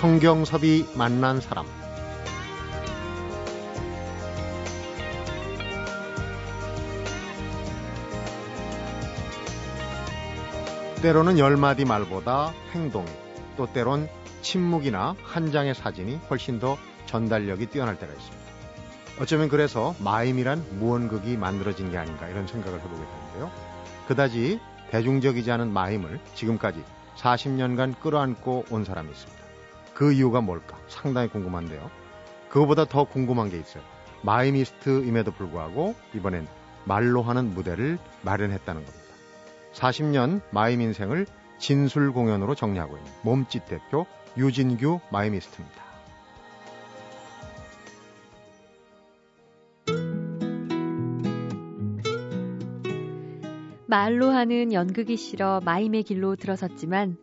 성경섭이 만난 사람 때로는 열 마디 말보다 행동이 또 때론 침묵이나 한 장의 사진이 훨씬 더 전달력이 뛰어날 때가 있습니다. 어쩌면 그래서 마임이란 무언극이 만들어진 게 아닌가 이런 생각을 해보게 되는데요. 그다지 대중적이지 않은 마임을 지금까지 40년간 끌어안고 온 사람이 있습니다. 그 이유가 뭘까? 상당히 궁금한데요. 그거보다 더 궁금한 게 있어요. 마이미스트임에도 불구하고 이번엔 말로 하는 무대를 마련했다는 겁니다. 40년 마임 인생을 진술 공연으로 정리하고 있는 몸짓 대표 유진규 마이미스트입니다. 말로 하는 연극이 싫어 마임의 길로 들어섰지만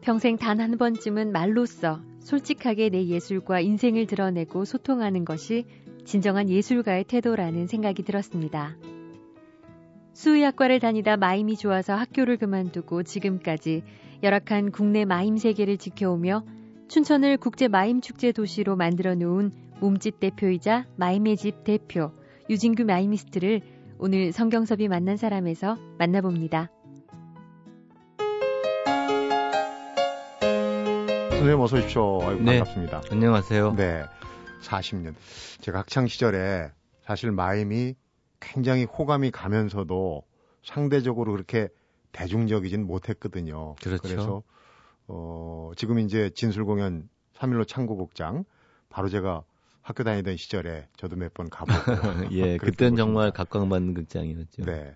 평생 단 한 번쯤은 말로써 솔직하게 내 예술과 인생을 드러내고 소통하는 것이 진정한 예술가의 태도라는 생각이 들었습니다. 수의학과를 다니다 마임이 좋아서 학교를 그만두고 지금까지 열악한 국내 마임 세계를 지켜오며 춘천을 국제 마임 축제 도시로 만들어 놓은 몸짓 대표이자 마임의 집 대표 유진규 마이미스트를 오늘 성경섭이 만난 사람에서 만나봅니다. 선생님 어서 오십시오. 아이고, 네. 반갑습니다. 안녕하세요. 네. 40년. 제가 학창 시절에 사실 마임이 굉장히 호감이 가면서도 상대적으로 그렇게 대중적이진 못했거든요. 그렇죠. 그래서 어, 지금 이제 진술 공연 3일로 창고극장 바로 제가 학교 다니던 시절에 저도 몇 번 가보고 예, 그때는 정말. 각광받는 극장이었죠. 네.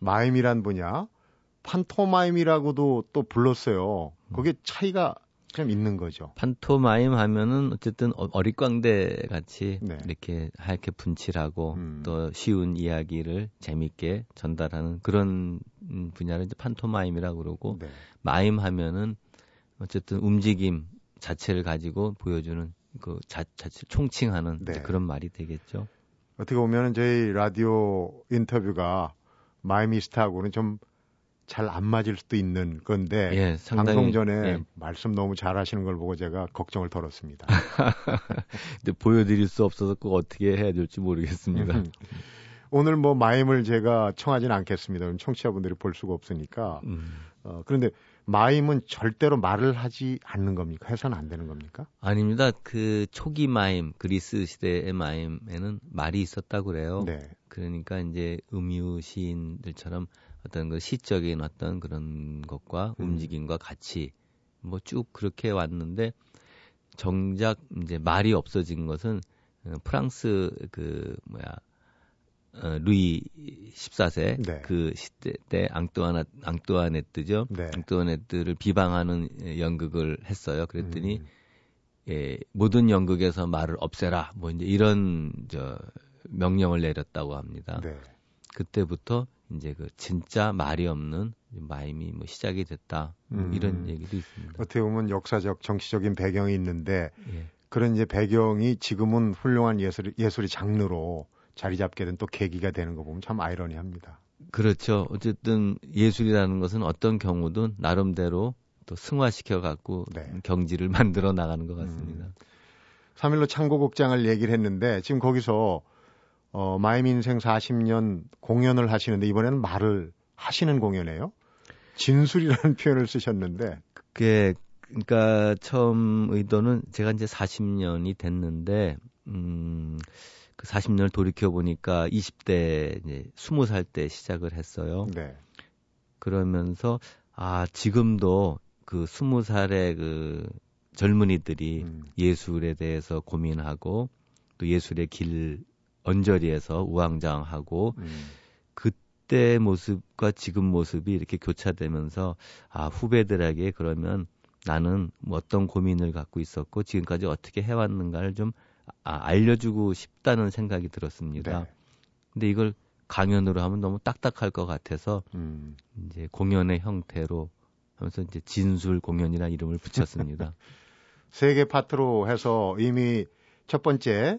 마임이란 분야 판토마임이라고도 또 불렀어요. 그게 차이가 좀 있는 거죠. 판토마임 하면은 어쨌든 어- 어릿광대 같이 네. 이렇게 하얗게 분칠하고 음. 또 쉬운 이야기를 재밌게 전달하는 그런 음, 분야를 이제 판토마임이라고 그러고 네. 마임 하면은 어쨌든 움직임 자체를 가지고 보여주는 그 자, 자체 총칭하는 네. 그런 말이 되겠죠. 어떻게 보면 저희 라디오 인터뷰가 마이미스트하고는 좀 잘 안 맞을 수도 있는 건데 예, 상당히 방송 전에 예. 말씀 너무 잘하시는 걸 보고 제가 걱정을 덜었습니다. 근데 보여드릴 수 없어서 꼭 어떻게 해야 될지 모르겠습니다. 오늘 뭐 마임을 제가 청하지는 않겠습니다. 청취자분들이 볼 수가 없으니까. 음. 어, 그런데 마임은 절대로 말을 하지 않는 겁니까? 해서는 안 되는 겁니까? 아닙니다. 그 초기 마임, 그리스 시대의 마임에는 말이 있었다고 그래요. 네. 그러니까 이제 음유 시인들처럼 어떤 그 시적인 어떤 그런 것과 음. 움직임과 같이 뭐 쭉 그렇게 왔는데 정작 이제 말이 없어진 것은 어, 프랑스 그 뭐야 어, 루이 14세 네. 그 시대 때 앙뚜아나 앙뚜아네뜨죠. 네. 앙뚜아네뜨를 비방하는 연극을 했어요. 그랬더니 음, 예, 모든 연극에서 말을 없애라. 뭐 이제 이런 저 명령을 내렸다고 합니다. 네. 그때부터 이제 그 진짜 말이 없는 마임이 뭐 시작이 됐다. 뭐 음. 이런 얘기도 있습니다. 어떻게 보면 역사적 정치적인 배경이 있는데 예. 그런 이제 배경이 지금은 훌륭한 예술 예술의 장르로 자리 잡게 된 또 계기가 되는 거 보면 참 아이러니합니다. 그렇죠. 어쨌든 예술이라는 것은 어떤 경우든 나름대로 또 승화시켜 갖고 네. 경지를 만들어 나가는 것 같습니다. 음. 3일로 창고극장을 얘기를 했는데 지금 거기서 어, 마임 인생 40년 공연을 하시는데 이번에는 말을 하시는 공연이에요. 진술이라는 표현을 쓰셨는데 그게 그러니까 처음 의도는 제가 이제 40년이 됐는데 음. 그 40년을 돌이켜 보니까 20대 이제 20살 때 시작을 했어요. 네. 그러면서 아 지금도 그 20살의 그 젊은이들이 음, 예술에 대해서 고민하고 또 예술의 길 언저리에서 우왕좌왕하고 음, 그때 모습과 지금 모습이 이렇게 교차되면서 아 후배들에게 그러면 나는 뭐 어떤 고민을 갖고 있었고 지금까지 어떻게 해왔는가를 좀 아, 알려주고 싶다는 생각이 들었습니다. 네. 근데 이걸 강연으로 하면 너무 딱딱할 것 같아서 음. 이제 공연의 형태로 하면서 이제 진술 공연이라는 이름을 붙였습니다. 세 개 파트로 해서 이미 첫 번째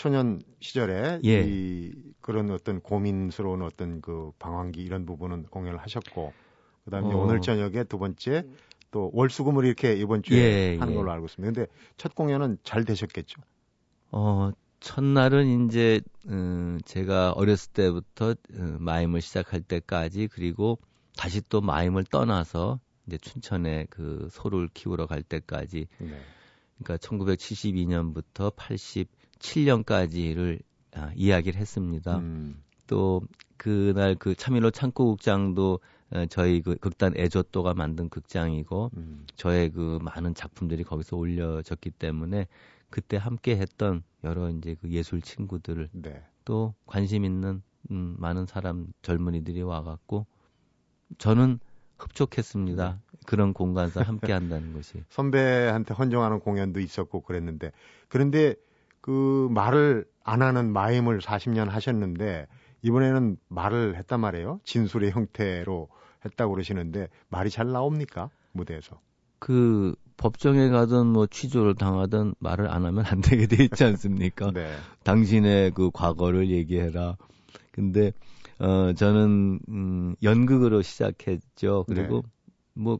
초년 시절에 예. 이 그런 어떤 고민스러운 어떤 그 방황기 이런 부분은 공연을 하셨고 그다음에 어. 오늘 저녁에 두 번째 또 월수금을 이렇게 이번 주에 예, 하는 예. 걸로 알고 있습니다. 근데 첫 공연은 잘 되셨겠죠? 어, 첫날은 이제 음, 제가 어렸을 때부터 음, 마임을 시작할 때까지 그리고 다시 또 마임을 떠나서 이제 춘천에 그 소를 키우러 갈 때까지 네. 그러니까 1972년부터 87년까지를 아, 이야기를 했습니다. 음, 또 그날 그 참일로 창고극장도 어, 저희 그 극단 애조또가 만든 극장이고 음, 저의 그 많은 작품들이 거기서 올려졌기 때문에 그때 함께 했던 여러 이제 그 예술 친구들을 네. 또 관심 있는 음, 많은 사람 젊은이들이 와갖고 저는 흡족했습니다. 그런 공간에서 함께 한다는 것이. 선배한테 헌정하는 공연도 있었고 그랬는데 그런데 그 말을 안 하는 마임을 40년 하셨는데 이번에는 말을 했단 말이에요. 진술의 형태로 했다고 그러시는데 말이 잘 나옵니까? 무대에서. 그 법정에 가든 뭐 취조를 당하든 말을 안 하면 안 되게 돼 있지 않습니까? 네. 당신의 그 과거를 얘기해라. 근데 어 저는 음 연극으로 시작했죠. 그리고 뭐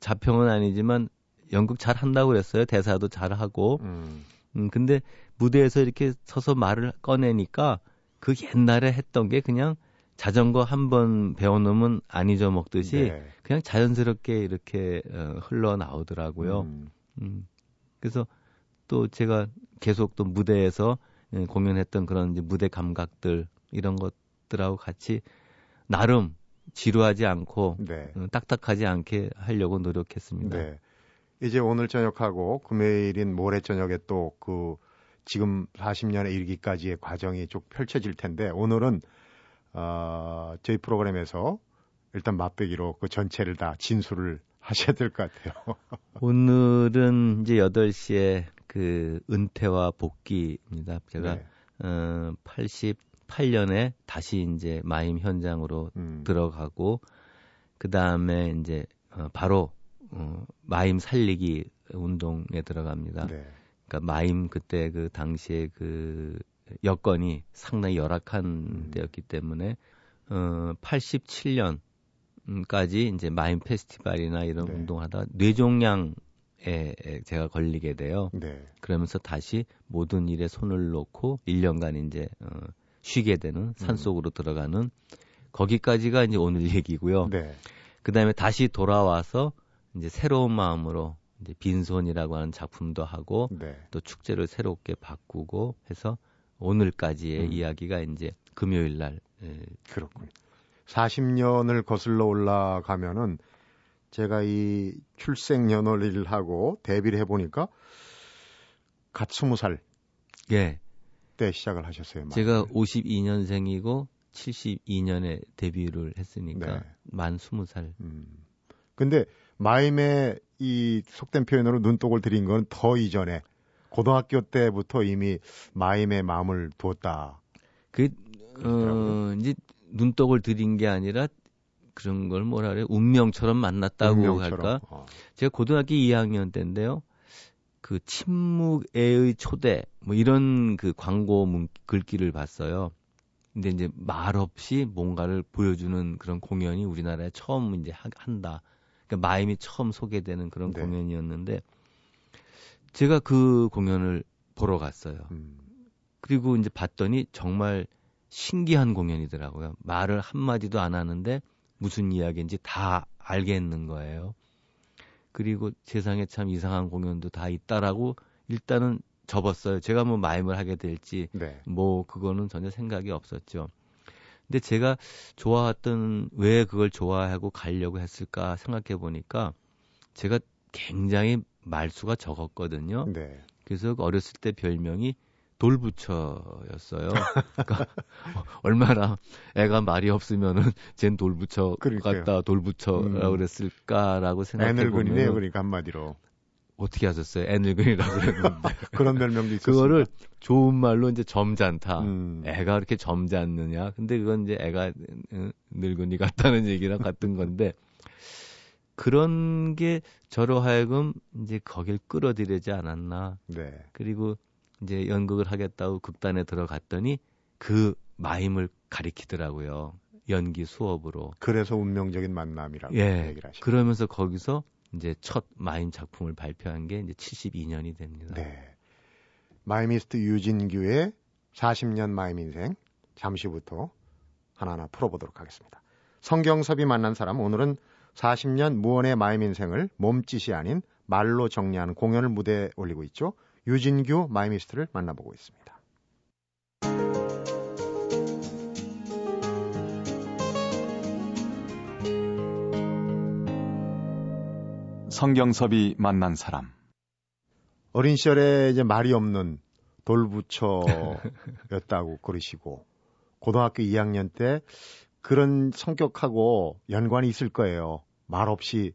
자평은 아니지만 연극 잘 한다고 그랬어요. 대사도 잘 하고. 음, 음 근데 무대에서 이렇게 서서 말을 꺼내니까 그 옛날에 했던 게 그냥 자전거 한 번 배워놓으면 안 잊어먹듯이 네. 그냥 자연스럽게 이렇게 어, 흘러나오더라고요. 음, 음. 그래서 또 제가 계속 또 무대에서 예, 공연했던 그런 이제 무대 감각들 이런 것 들하고 같이 나름 지루하지 않고 네. 어, 딱딱하지 않게 하려고 노력했습니다. 네. 이제 오늘 저녁하고 금요일인 모레 저녁에 또 그 지금 40년에 이르기까지의 과정이 쭉 펼쳐질 텐데 오늘은 어, 저희 프로그램에서 일단 맛배기로 그 전체를 다 진술을 하셔야 될 것 같아요. 오늘은 이제 8시에 그 은퇴와 복귀입니다. 제가 네. 어, 88년에 다시 이제 마임 현장으로 음, 들어가고 그 다음에 이제 어, 바로 어, 마임 살리기 운동에 들어갑니다. 네. 그러니까 마임 그때 그 당시에 그 여건이 상당히 열악한 음. 때였기 때문에 어 87년까지 이제 마임 페스티벌이나 이런 네. 운동하다 뇌종양 에 제가 걸리게 돼요. 네. 그러면서 다시 모든 일에 손을 놓고 1년간 이제 어, 쉬게 되는 산 속으로 들어가는 거기까지가 이제 오늘 얘기고요. 네. 그 다음에 다시 돌아와서 이제 새로운 마음으로 이제 빈손이라고 하는 작품도 하고 네. 또 축제를 새롭게 바꾸고 해서 오늘까지의 음. 이야기가 이제 금요일 날 예, 그렇군요. 40년을 거슬러 올라가면은 제가 이 출생 연월일을 하고 데뷔를 해 보니까 갓 20살 예, 때 시작을 하셨어요. 제가 마음을. 52년생이고 72년에 데뷔를 했으니까 네. 만 20살. 음. 근데 마임의 이 속된 표현으로 눈독을 들인 건 더 이전에 고등학교 때부터 이미 마임의 마음을 두었다. 그. 어, 이제 눈독을 들인 게 아니라 그런 걸 뭐라 그래 운명처럼 만났다고 운명처럼. 할까? 어. 제가 고등학교 2학년 때인데요. 그 침묵의 초대 뭐 이런 그 광고 문, 글귀를 봤어요. 근데 이제 말 없이 뭔가를 보여주는 그런 공연이 우리나라에 처음 이제 하- 한다. 그러니까 마임이 처음 소개되는 그런 네. 공연이었는데 제가 그 공연을 보러 갔어요. 음. 그리고 이제 봤더니 정말 신기한 공연이더라고요. 말을 한마디도 안 하는데 무슨 이야기인지 다 알겠는 거예요. 그리고 세상에 참 이상한 공연도 다 있다라고 일단은 접었어요. 제가 뭐 마임을 하게 될지 네. 뭐 그거는 전혀 생각이 없었죠. 근데 제가 좋아했던 왜 그걸 좋아하고 가려고 했을까 생각해 보니까 제가 굉장히 말수가 적었거든요. 네. 그래서 어렸을 때 별명이 돌부처였어요. 그러니까 얼마나 애가 말이 없으면은 쟨 돌부처 그러니까요. 같다 돌부처라고 음. 그랬을까라고 생각해 애늙은이네요. 보면 그러니까 한마디로. 어떻게 하셨어요? 애늙은이라고 그랬는데 그런 별명도 있었어요. 그거를 좋은 말로 이제 점잖다. 음. 애가 그렇게 점잖느냐? 근데 그건 이제 애가 어, 늙은이 같다는 얘기랑 같은 건데 그런 게 저로 하여금 이제 거길 끌어들이지 않았나. 네. 그리고 이제 연극을 하겠다고 극단에 들어갔더니 그 마임을 가리키더라고요. 연기 수업으로. 그래서 운명적인 만남이라고 예. 얘기를 하시죠. 그러면서 거기서 이제 첫 마임 작품을 발표한 게 이제 72년이 됩니다. 네. 마이미스트 유진규의 40년 마임 인생 잠시부터 하나하나 풀어보도록 하겠습니다. 성경섭이 만난 사람 오늘은 40년 무언의 마임 인생을 몸짓이 아닌 말로 정리하는 공연을 무대에 올리고 있죠. 유진규 마이미스트를 만나보고 있습니다. 성경섭이 만난 사람. 어린 시절에 이제 말이 없는 돌부처였다고 그러시고 고등학교 2학년 때 그런 성격하고 연관이 있을 거예요. 말 없이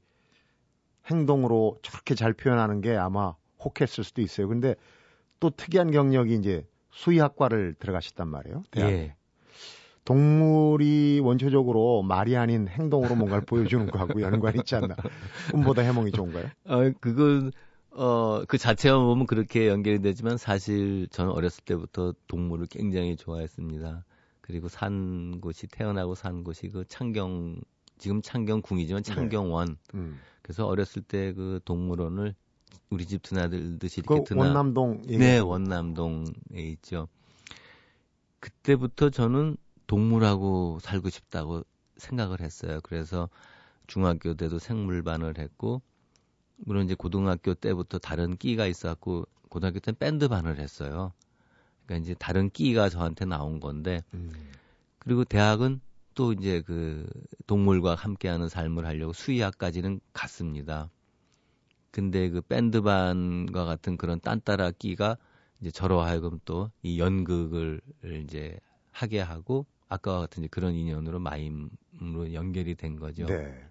행동으로 저렇게 잘 표현하는 게 아마 혹했을 수도 있어요. 근데 또 특이한 경력이 이제 수의학과를 들어가셨단 말이에요. 대학. 예. 동물이 원초적으로 말이 아닌 행동으로 뭔가를 보여주는 거하고 연관이 있지 않나. 꿈보다 해몽이 좋은가요? 어, 그건 어, 그 자체만 보면 그렇게 연결이 되지만 사실 저는 어렸을 때부터 동물을 굉장히 좋아했습니다. 그리고 산 곳이 태어나고 산 곳이 그 창경 지금 창경궁이지만 네. 창경원. 음. 그래서 어렸을 때 그 동물원을 우리 집 드나들듯이 그 이렇게 드나 원남동 얘기 네, 원남동에 있죠. 그때부터 저는 동물하고 살고 싶다고 생각을 했어요. 그래서 중학교 때도 생물반을 했고, 물론 이제 고등학교 때부터 다른 끼가 있었고, 고등학교 때는 밴드반을 했어요. 그러니까 이제 다른 끼가 저한테 나온 건데, 음. 그리고 대학은 또 이제 그 동물과 함께하는 삶을 하려고 수의학까지는 갔습니다. 근데 그 밴드반과 같은 그런 딴따라 끼가 이제 저로 하여금 또 이 연극을 이제 하게 하고 아까와 같은 이제 그런 인연으로 마임으로 연결이 된 거죠. 네.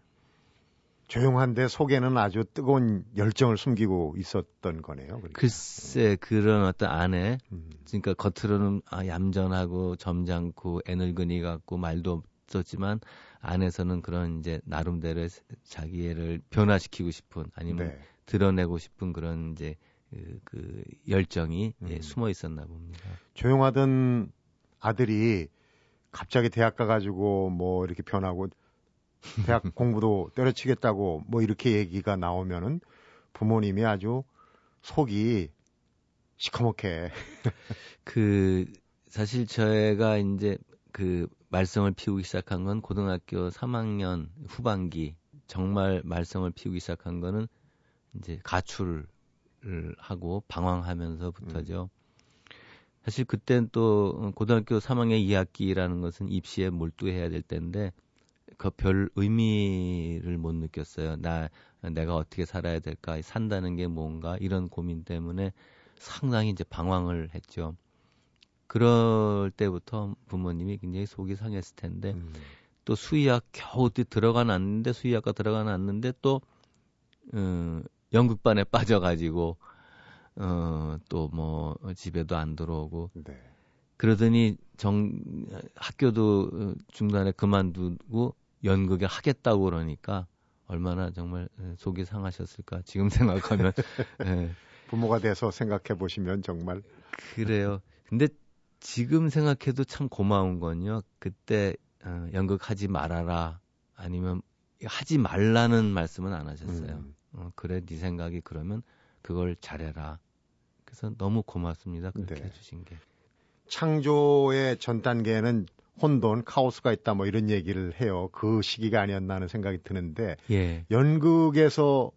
조용한데 속에는 아주 뜨거운 열정을 숨기고 있었던 거네요. 그러니까. 글쎄 그런 어떤 안에 음. 그러니까 겉으로는 아, 얌전하고 점잖고 애늙은이 같고 말도 없었지만 안에서는 그런 이제 나름대로 자기를 변화시키고 싶은 아니면 네. 드러내고 싶은 그런 이제 그, 그 열정이 예, 음. 숨어 있었나 봅니다. 조용하던 아들이 갑자기 대학 가가지고 뭐 이렇게 변하고 대학 공부도 때려치겠다고 뭐 이렇게 얘기가 나오면은 부모님이 아주 속이 시커멓게 그 사실 저희가 이제 그 말썽을 피우기 시작한 건 고등학교 3학년 후반기 정말 말썽을 피우기 시작한 거는 이제 가출을 하고 방황하면서부터죠. 사실 그땐 또 고등학교 3학년 2학기라는 것은 입시에 몰두해야 될 때인데 그 별 의미를 못 느꼈어요. 나 내가 어떻게 살아야 될까? 산다는 게 뭔가 이런 고민 때문에 상당히 이제 방황을 했죠. 그럴 때부터 부모님이 굉장히 속이 상했을 텐데 음. 또 수의학 겨우 들어가 놨는데 수의학과 들어가 놨는데 또 어, 연극반에 빠져가지고 어, 또 뭐 집에도 안 들어오고 네. 그러더니 정 학교도 어, 중간에 그만두고 연극에 하겠다고 그러니까 얼마나 정말 에, 속이 상하셨을까 지금 생각하면 예, 부모가 돼서 생각해 보시면 정말 그래요. 근데 지금 생각해도 참 고마운 건요. 그때 어, 연극 하지 말아라 아니면 하지 말라는 말씀은 안 하셨어요. 음. 어, 그래 네 생각이 그러면 그걸 잘해라. 그래서 너무 고맙습니다. 그렇게 네. 해주신 게. 창조의 전 단계에는 혼돈, 카오스가 있다 뭐 이런 얘기를 해요. 그 시기가 아니었나 하는 생각이 드는데 예. 연극에서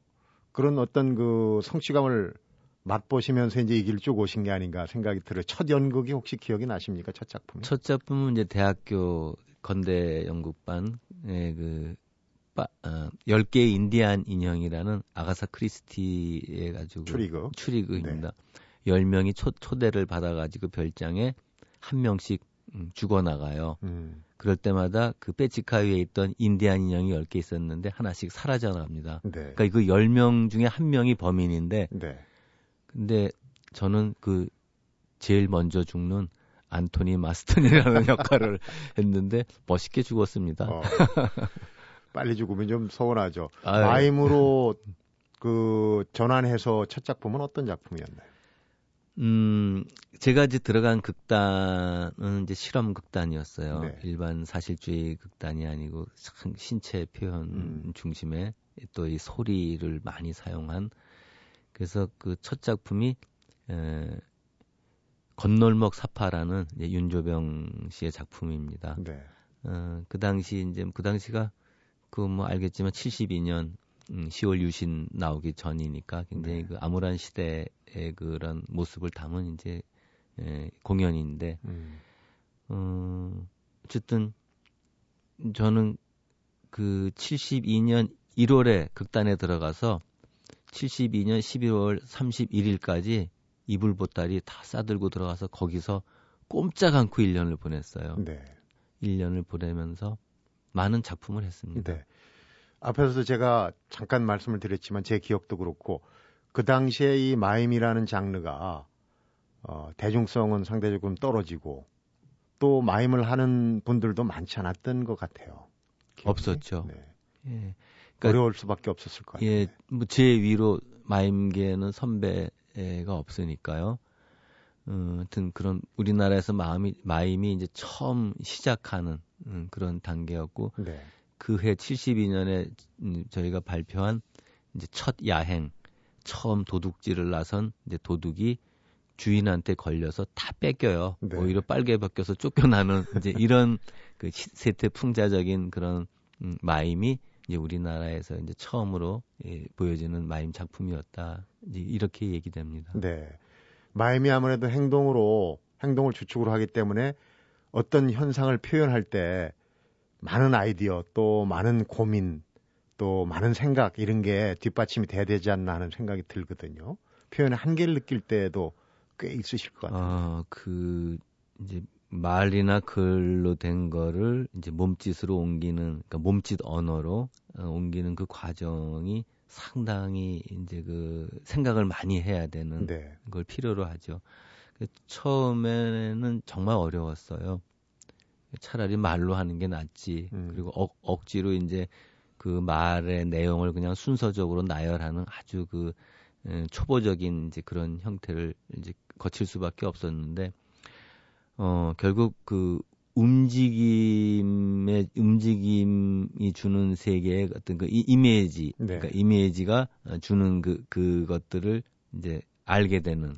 그런 어떤 그 성취감을 맛보시면서 이제 이 길을 쭉 오신 게 아닌가 생각이 들어요. 첫 연극이 혹시 기억이 나십니까? 첫 작품이? 첫 작품은 이제 대학교 건대 연극반의 그 빠, 어, 10개의 인디안 인형이라는 아가사 크리스티에 가지고 추리극. 추리극입니다. 10명이 초, 초대를 받아가지고 별장에 한 명씩 음, 죽어나가요. 음, 그럴 때마다 그 빼치카 위에 있던 인디안 인형이 10개 있었는데 하나씩 사라져 나갑니다. 네. 그러니까 그 10명 중에 한 명이 범인인데 네. 근데 저는 그 제일 먼저 죽는 안토니 마스턴이라는 역할을 했는데 멋있게 죽었습니다. 어, 빨리 죽으면 좀 서운하죠. 아유. 마임으로 그 전환해서 첫 작품은 어떤 작품이었나요? 음, 제가 이제 들어간 극단은 이제 실험 극단이었어요. 네. 일반 사실주의 극단이 아니고 참 신체 표현 음. 중심의 또이 소리를 많이 사용한 그래서 그 첫 작품이 에, 건널목 사파라는 이제 윤조병 씨의 작품입니다. 네. 어, 그 당시 이제 그 당시가 그 뭐 알겠지만 72년 음, 10월 유신 나오기 전이니까 굉장히 네. 그 암울한 시대의 그런 모습을 담은 이제 에, 공연인데 음. 어, 어쨌든 저는 그 72년 1월에 극단에 들어가서 72년 11월 31일까지 이불 보따리 다 싸들고 들어가서 거기서 꼼짝 않고 1년을 보냈어요. 네. 1년을 보내면서 많은 작품을 했습니다. 네. 앞에서도 제가 잠깐 말씀을 드렸지만 제 기억도 그렇고 그 당시에 이 마임이라는 장르가 어, 대중성은 상대적으로 떨어지고 또 마임을 하는 분들도 많지 않았던 것 같아요. 기억이. 없었죠. 네. 예. 그러니까 어려울 수밖에 없었을 것 같아요. 예, 뭐 제 위로 마임계는 선배가 없으니까요. 음, 하여튼 그런 우리나라에서 마음이 마임이 이제 처음 시작하는 음, 그런 단계였고 네. 그해 72년에 음, 저희가 발표한 이제 첫 야행 처음 도둑질을 나선 이제 도둑이 주인한테 걸려서 다 뺏겨요. 네. 오히려 빨개 벗겨서 쫓겨나는 이제 이런 그 시- 세태 풍자적인 그런 음, 마임이 이제 우리나라에서 이제 처음으로 예, 보여지는 마임 작품이었다. 이제 이렇게 얘기됩니다. 네. 아무래도 행동으로 행동을 주축으로 하기 때문에 어떤 현상을 표현할 때 많은 아이디어 또 많은 고민 또 많은 생각 이런 게 뒷받침이 돼야 되지 않나 하는 생각이 들거든요. 표현의 한계를 느낄 때도 꽤 있으실 것 같아요. 어, 그 이제 말이나 글로 된 거를 이제 몸짓으로 옮기는 그러니까 몸짓 언어로 어, 옮기는 그 과정이 상당히 이제 그 생각을 많이 해야 되는 네. 걸 필요로 하죠. 그 처음에는 정말 어려웠어요. 차라리 말로 하는 게 낫지. 음. 그리고 억, 억지로 이제 그 말의 내용을 그냥 순서적으로 나열하는 아주 그 에, 초보적인 이제 그런 형태를 이제 거칠 수밖에 없었는데 어 결국 그 움직임의 움직임이 주는 세계의 어떤 그 이- 이미지 네. 그러니까 이미지가 주는 그 그것들을 이제 알게 되는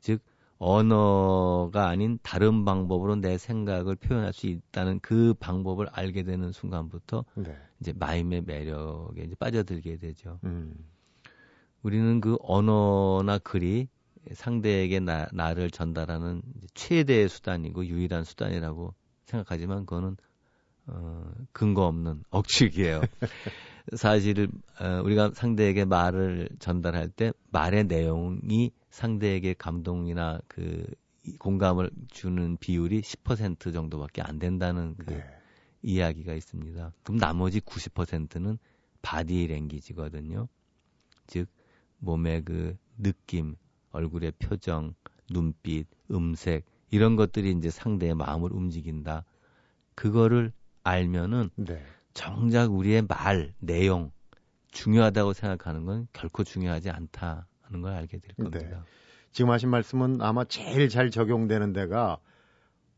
즉 언어가 아닌 다른 방법으로 내 생각을 표현할 수 있다는 그 방법을 알게 되는 순간부터 네. 이제 마임의 매력에 이제 빠져들게 되죠. 음. 우리는 그 언어나 글이 상대에게 나, 나를 전달하는 최대의 수단이고 유일한 수단이라고 생각하지만 그거는 어, 근거 없는 억측이에요. 사실을 어, 우리가 상대에게 말을 전달할 때 말의 내용이 상대에게 감동이나 그 이- 공감을 주는 비율이 10% 정도밖에 안 된다는 그 네. 이야기가 있습니다. 그럼 나머지 90%는 바디 랭귀지거든요. 즉 몸의 그 느낌, 얼굴의 표정, 눈빛, 음색 이런 것들이 이제 상대의 마음을 움직인다. 그거를 알면은 네. 정작 우리의 말, 내용 중요하다고 생각하는 건 결코 중요하지 않다는 걸 알게 될 겁니다. 네. 지금 하신 말씀은 아마 제일 잘 적용되는 데가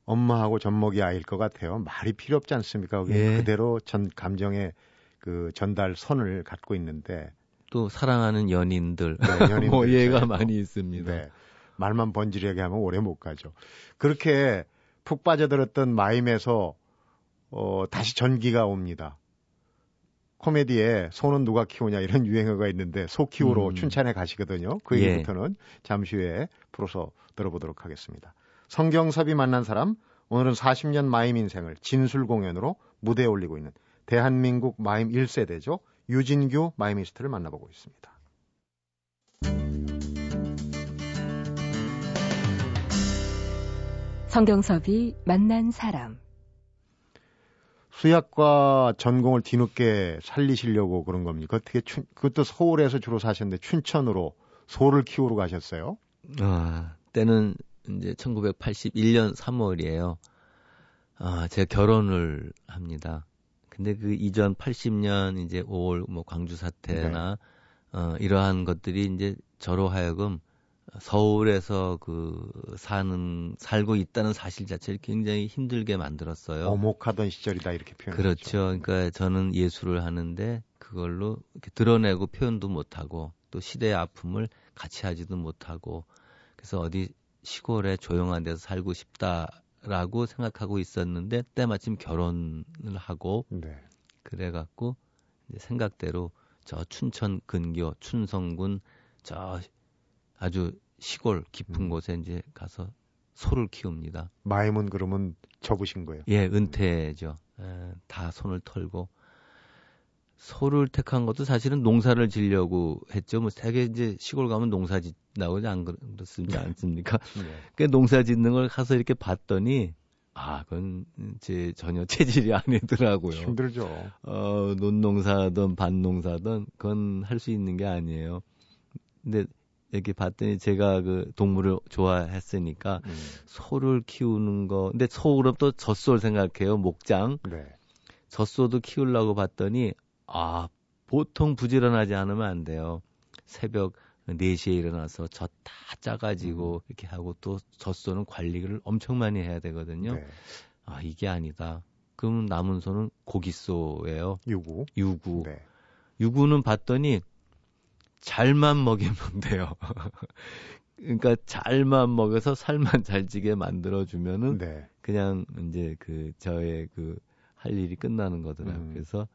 엄마하고 젖먹이 아이일 것 같아요. 말이 필요 없지 않습니까? 예. 그대로 전 감정의 그 전달 선을 갖고 있는데 또 사랑하는 연인들, 네, 연인들 뭐. 많이 있습니다. 네. 말만 번지르게 하면 오래 못 가죠. 그렇게 푹 빠져들었던 마임에서 어, 다시 전기가 옵니다. 코미디에 소는 누가 키우냐 이런 유행어가 있는데 소 키우러 음. 춘천에 가시거든요. 그 예. 얘기부터는 잠시 후에 풀어서 들어보도록 하겠습니다. 성경섭이 만난 사람 오늘은 40년 마임 인생을 진술 공연으로 무대에 올리고 있는 대한민국 마임 1세대죠. 유진규 마이미스트를 만나보고 있습니다. 성경섭이 만난 사람. 수약과 전공을 뒤늦게 살리시려고 그런 겁니까? 어떻게 춘, 그것도 서울에서 주로 사셨는데 춘천으로 소를 키우러 가셨어요? 아, 때는 이제 1981년 3월이에요. 아, 제가 결혼을 합니다. 근데 그 이전 80년 이제 5월 뭐 광주 사태나 어, 이러한 것들이 이제 저로 하여금 서울에서 그 사는 살고 있다는 사실 자체를 굉장히 힘들게 만들었어요. 어목하던 시절이다 이렇게 표현. 그렇죠. 그러니까 저는 예술을 하는데 그걸로 이렇게 드러내고 표현도 못하고 또 시대의 아픔을 같이 하지도 못하고 그래서 어디 시골에 조용한 데서 살고 싶다 라고 생각하고 있었는데 때마침 결혼을 하고 네. 그래갖고 이제 생각대로 저 춘천 근교 춘성군 저 아주 시골 깊은 음. 곳에 이제 가서 소를 키웁니다. 마임은 그러면 접으신 거예요? 예, 은퇴죠. 예, 다 손을 털고 소를 택한 것도 사실은 농사를 지려고 했죠. 뭐 세계 이제 시골 가면 농사 짓나오지 안 그렇습니까? 네. 않습니까? 네. 그 농사 짓는 걸 가서 이렇게 봤더니 아, 그건 제 전혀 체질이 아니더라고요. 힘들죠. 어, 논농사든 밭농사든 그건 할 수 있는 게 아니에요. 근데 이렇게 봤더니 제가 그 동물을 좋아했으니까 음. 소를 키우는 거. 근데 소 그럼 또 젖소를 생각해요. 목장. 네. 젖소도 키우려고 봤더니 아, 보통 부지런하지 않으면 안 돼요. 새벽 4시에 일어나서 젖 다 짜가지고 음. 이렇게 하고 또 젖소는 관리를 엄청 많이 해야 되거든요. 네. 아, 이게 아니다. 그럼 남은 소는 고기소예요. 유구. 유구. 네. 유구는 봤더니 잘만 먹이면 돼요. 그러니까 잘만 먹여서 살만 잘 찌게 만들어 주면은 네. 그냥 이제 그 저의 그 할 일이 끝나는 거더라고요. 음. 그래서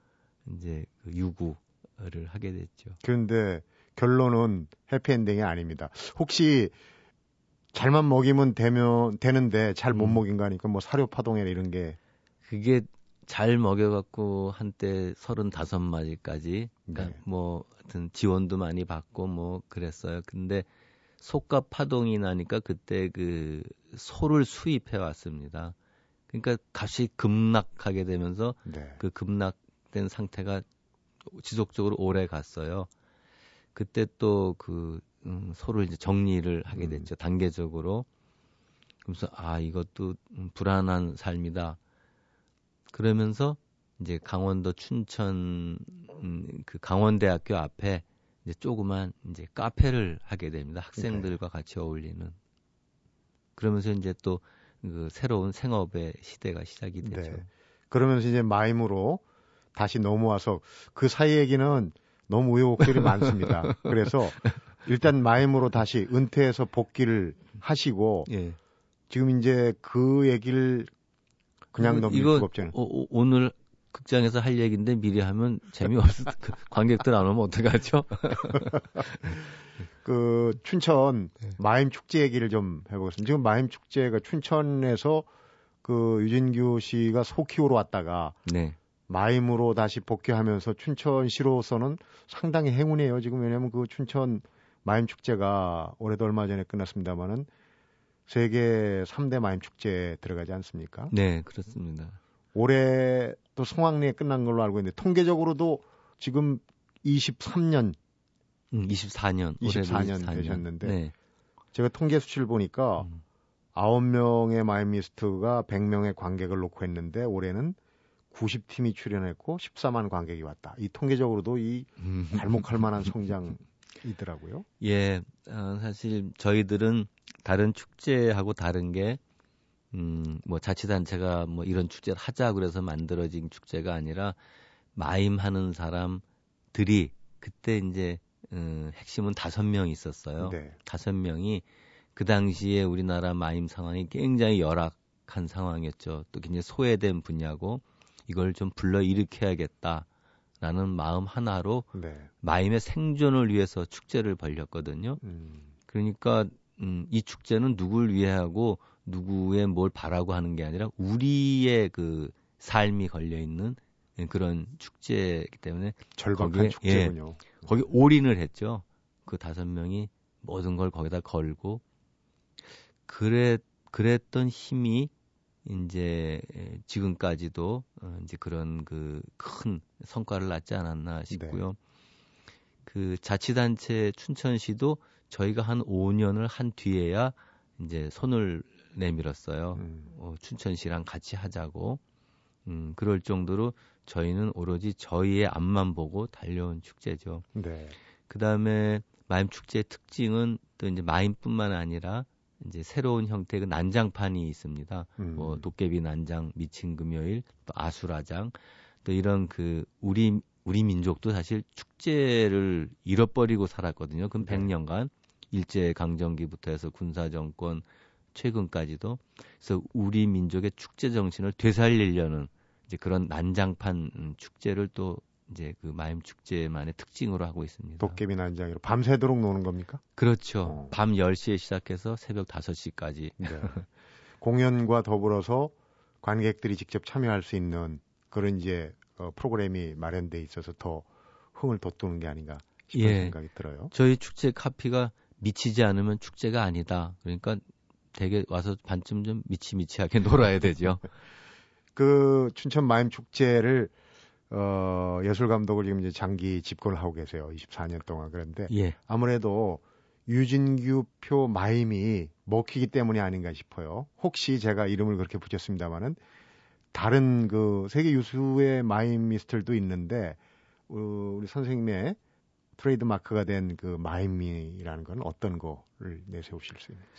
이제 그 유구를 하게 됐죠. 그런데 결론은 해피엔딩이 아닙니다. 혹시 잘만 먹이면 되면 되는데 잘못 음. 먹인 거 하니까 뭐 사료 파동이나 이런 게 그게 잘 먹여갖고 한때 서른다섯 마리까지 그러니까 네. 뭐 하여튼 지원도 많이 받고 뭐 그랬어요. 근데 속값 파동이 나니까 그때 그 소를 수입해 왔습니다. 그러니까 값이 급락하게 되면서 네. 그 급락 된 상태가 지속적으로 오래 갔어요. 그때 또그 음, 소를 이제 정리를 하게 음. 됐죠. 음. 단계적으로. 그래서 아 이것도 음, 불안한 삶이다. 그러면서 이제 강원도 춘천 음, 그 강원대학교 앞에 이제 조그만 이제 카페를 하게 됩니다. 학생들과 네. 같이 어울리는. 그러면서 이제 또 그 새로운 생업의 시대가 시작이 되죠. 네. 그러면서 이제 마임으로 다시 넘어와서 그 사이 얘기는 너무 우여곡절이 많습니다. 그래서 일단 마임으로 다시 은퇴해서 복귀를 하시고 예. 지금 이제 그 얘기를 그냥 넘길 수가 없잖아요. 오, 오늘 극장에서 할 얘기인데 미리 하면 재미없을 그 관객들 안 오면 어떡하죠? 그 춘천 네. 마임 축제 얘기를 좀 해보겠습니다. 지금 마임 축제가 춘천에서 그 유진규 씨가 소 키우러 왔다가 네. 마임으로 다시 복귀하면서 춘천시로서는 상당히 행운이에요. 지금 왜냐하면 그 춘천 마임 축제가 올해도 얼마 전에 끝났습니다만은 세계 3대 마임 축제에 들어가지 않습니까? 네, 그렇습니다. 올해 또 성황리에 끝난 걸로 알고 있는데 통계적으로도 지금 23년 음, 24년 24년, 24년. 되셨는데 네. 제가 통계 수치를 보니까 음. 9명의 마이미스트가 100명의 관객을 놓고 했는데 올해는 90팀이 출연했고 14만 관객이 왔다. 이 통계적으로도 이 음. 발목할 만한 성장이더라고요. 예, 어, 사실 저희들은 다른 축제하고 다른 게 음, 뭐 자치단체가 뭐 이런 축제를 하자 그래서 만들어진 축제가 아니라 마임하는 사람들이 그때 이제 음, 핵심은 다섯 명 있었어요. 네. 다섯 명이 그 당시에 우리나라 마임 상황이 굉장히 열악한 상황이었죠. 또 굉장히 소외된 분야고 이걸 좀 불러 일으켜야겠다라는 마음 하나로 네. 마임의 생존을 위해서 축제를 벌렸거든요. 음. 그러니까 음, 이 축제는 누굴 위해 하고 누구의 뭘 바라고 하는 게 아니라 우리의 그 삶이 걸려 있는 그런 축제이기 때문에 절박한 축제군요. 예, 거기 올인을 했죠. 그 다섯 명이 모든 걸 거기다 걸고 그랬 그랬던 힘이 이제 지금까지도 어, 이제 그런 그 큰 성과를 낳지 않았나 싶고요. 네. 그 자치단체 춘천시도 저희가 한 5년을 한 뒤에야 이제 손을 내밀었어요. 음. 어, 춘천시랑 같이 하자고. 음, 그럴 정도로 저희는 오로지 저희의 앞만 보고 달려온 축제죠. 네. 그 다음에 마임 축제의 특징은 또 이제 마임뿐만 아니라 이제 새로운 형태의 그 난장판이 있습니다. 음. 뭐 도깨비 난장, 미친 금요일, 또 아수라장, 또 이런 그 우리 우리 민족도 사실 축제를 잃어버리고 살았거든요. 그 네. 100년간 일제 강점기부터 해서 군사 정권 최근까지도 그래서 우리 민족의 축제 정신을 되살리려는 이제 그런 난장판 음, 축제를 또 이제 그 마임 축제만의 특징으로 하고 있습니다. 도깨비 난장이로 밤새도록 노는 겁니까? 그렇죠. 어. 밤 10시에 시작해서 새벽 5시까지. 네. 공연과 더불어서 관객들이 직접 참여할 수 있는 그런 이제 어, 프로그램이 마련돼 있어서 더 흥을 돋구는 게 아닌가 싶은 예. 생각이 들어요. 저희 축제 카피가 미치지 않으면 축제가 아니다. 그러니까 되게 와서 반쯤 좀 미치미치하게 놀아야 되죠. 그 춘천 마임 축제를 어, 예술 감독을 지금 이제 장기 집권을 하고 계세요. 24년 동안 그런데 예. 아무래도 유진규 표 마임이 먹히기 때문이 아닌가 싶어요. 혹시 제가 이름을 그렇게 붙였습니다마는 다른 그 세계 유수의 마임미스들도 있는데 어, 우리 선생님의 트레이드 마크가 된 그 마임이라는 건 어떤 거를 내세우실 수 있는지.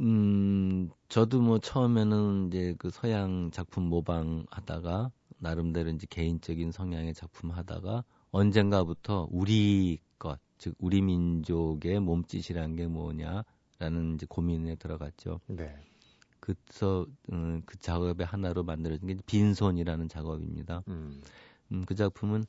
음, 저도 뭐 처음에는 이제 그 서양 작품 모방하다가 나름대로 이제 개인적인 성향의 작품 하다가 언젠가부터 우리 것, 즉 우리 민족의 몸짓이라는 게 뭐냐라는 이제 고민에 들어갔죠. 네. 그래서 음, 그 작업의 하나로 만들어진 게 빈손이라는 작업입니다. 음. 음, 그 작품은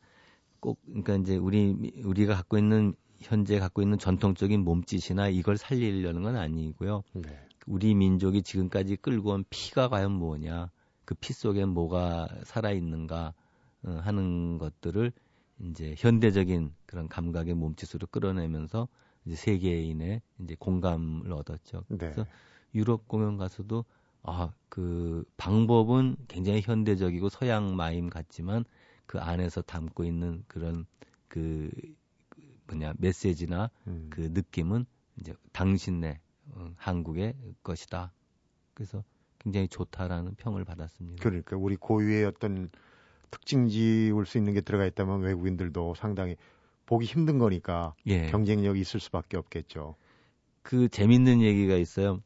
꼭 그러니까 이제 우리 우리가 갖고 있는 현재 갖고 있는 전통적인 몸짓이나 이걸 살리려는 건 아니고요. 네. 우리 민족이 지금까지 끌고 온 피가 과연 뭐냐, 그 피 속에 뭐가 살아 있는가 어, 하는 것들을 이제 현대적인 그런 감각의 몸짓으로 끌어내면서 이제 세계인의 이제 공감을 얻었죠. 네. 그래서 유럽 공연 가서도 아, 그 방법은 굉장히 현대적이고 서양 마임 같지만 그 안에서 담고 있는 그런 그 뭐냐 메시지나 음. 그 느낌은 이제 당신네 어, 한국의 것이다. 그래서 굉장히 좋다라는 평을 받았습니다. 그러니까 우리 고유의 어떤 특징 지울 수 있는 게 들어가 있다면 외국인들도 상당히 보기 힘든 거니까 예. 경쟁력이 있을 수밖에 없겠죠. 그 재밌는 얘기가 있어요.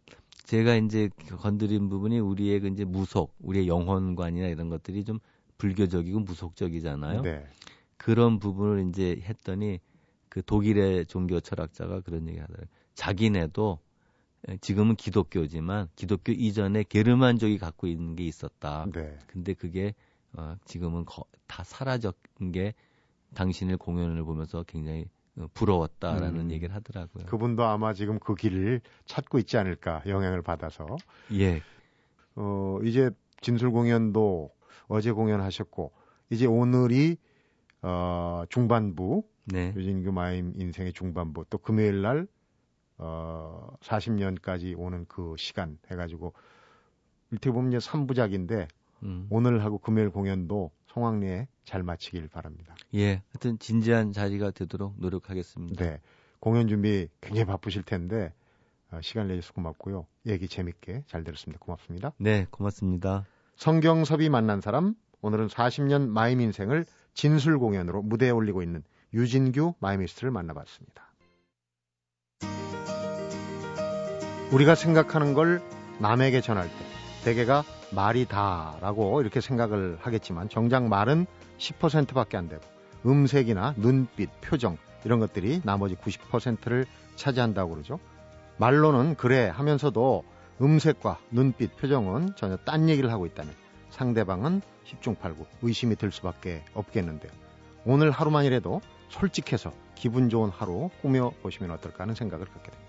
제가 이제 건드린 부분이 우리의 그 이제 무속, 우리의 영혼관이나 이런 것들이 좀 불교적이고 무속적이잖아요. 네. 그런 부분을 이제 했더니 그 독일의 종교 철학자가 그런 얘기 하더라고요. 자기네도 지금은 기독교지만 기독교 이전에 게르만족이 갖고 있는 게 있었다. 네. 근데 그게 어, 지금은 거, 다 사라진 게 당신의 공연을 보면서 굉장히 어, 부러웠다라는 음. 얘기를 하더라고요. 그분도 아마 지금 그 길을 찾고 있지 않을까 영향을 받아서 예, 어 이제 진술 공연도 어제 공연하셨고 이제 오늘이 어 중반부 네, 유진규 마임 인생의 중반부 또 금요일 날 어, 40년까지 오는 그 시간 해가지고 이렇게 보면 이제 3부작인데 음. 오늘하고 금요일 공연도 성황리에 잘 마치길 바랍니다. 예, 하여튼 진지한 자리가 되도록 노력하겠습니다. 네. 공연 준비 굉장히 바쁘실 텐데 어, 시간 내주셔서 고맙고요. 얘기 재밌게 잘 들었습니다. 고맙습니다. 네, 고맙습니다. 성경섭이 만난 사람 오늘은 40년 마임 인생을 진술 공연으로 무대에 올리고 있는 유진규 마이미스트를 만나봤습니다. 우리가 생각하는 걸 남에게 전할 때 대개가 말이 다라고 이렇게 생각을 하겠지만 정작 말은 10%밖에 안 되고 음색이나 눈빛, 표정 이런 것들이 나머지 90%를 차지한다고 그러죠. 말로는 그래 하면서도 음색과 눈빛, 표정은 전혀 딴 얘기를 하고 있다면 상대방은 10중 8구 의심이 들 수밖에 없겠는데요. 오늘 하루만이라도 솔직해서 기분 좋은 하루 꾸며 보시면 어떨까 하는 생각을 갖게 됩니다.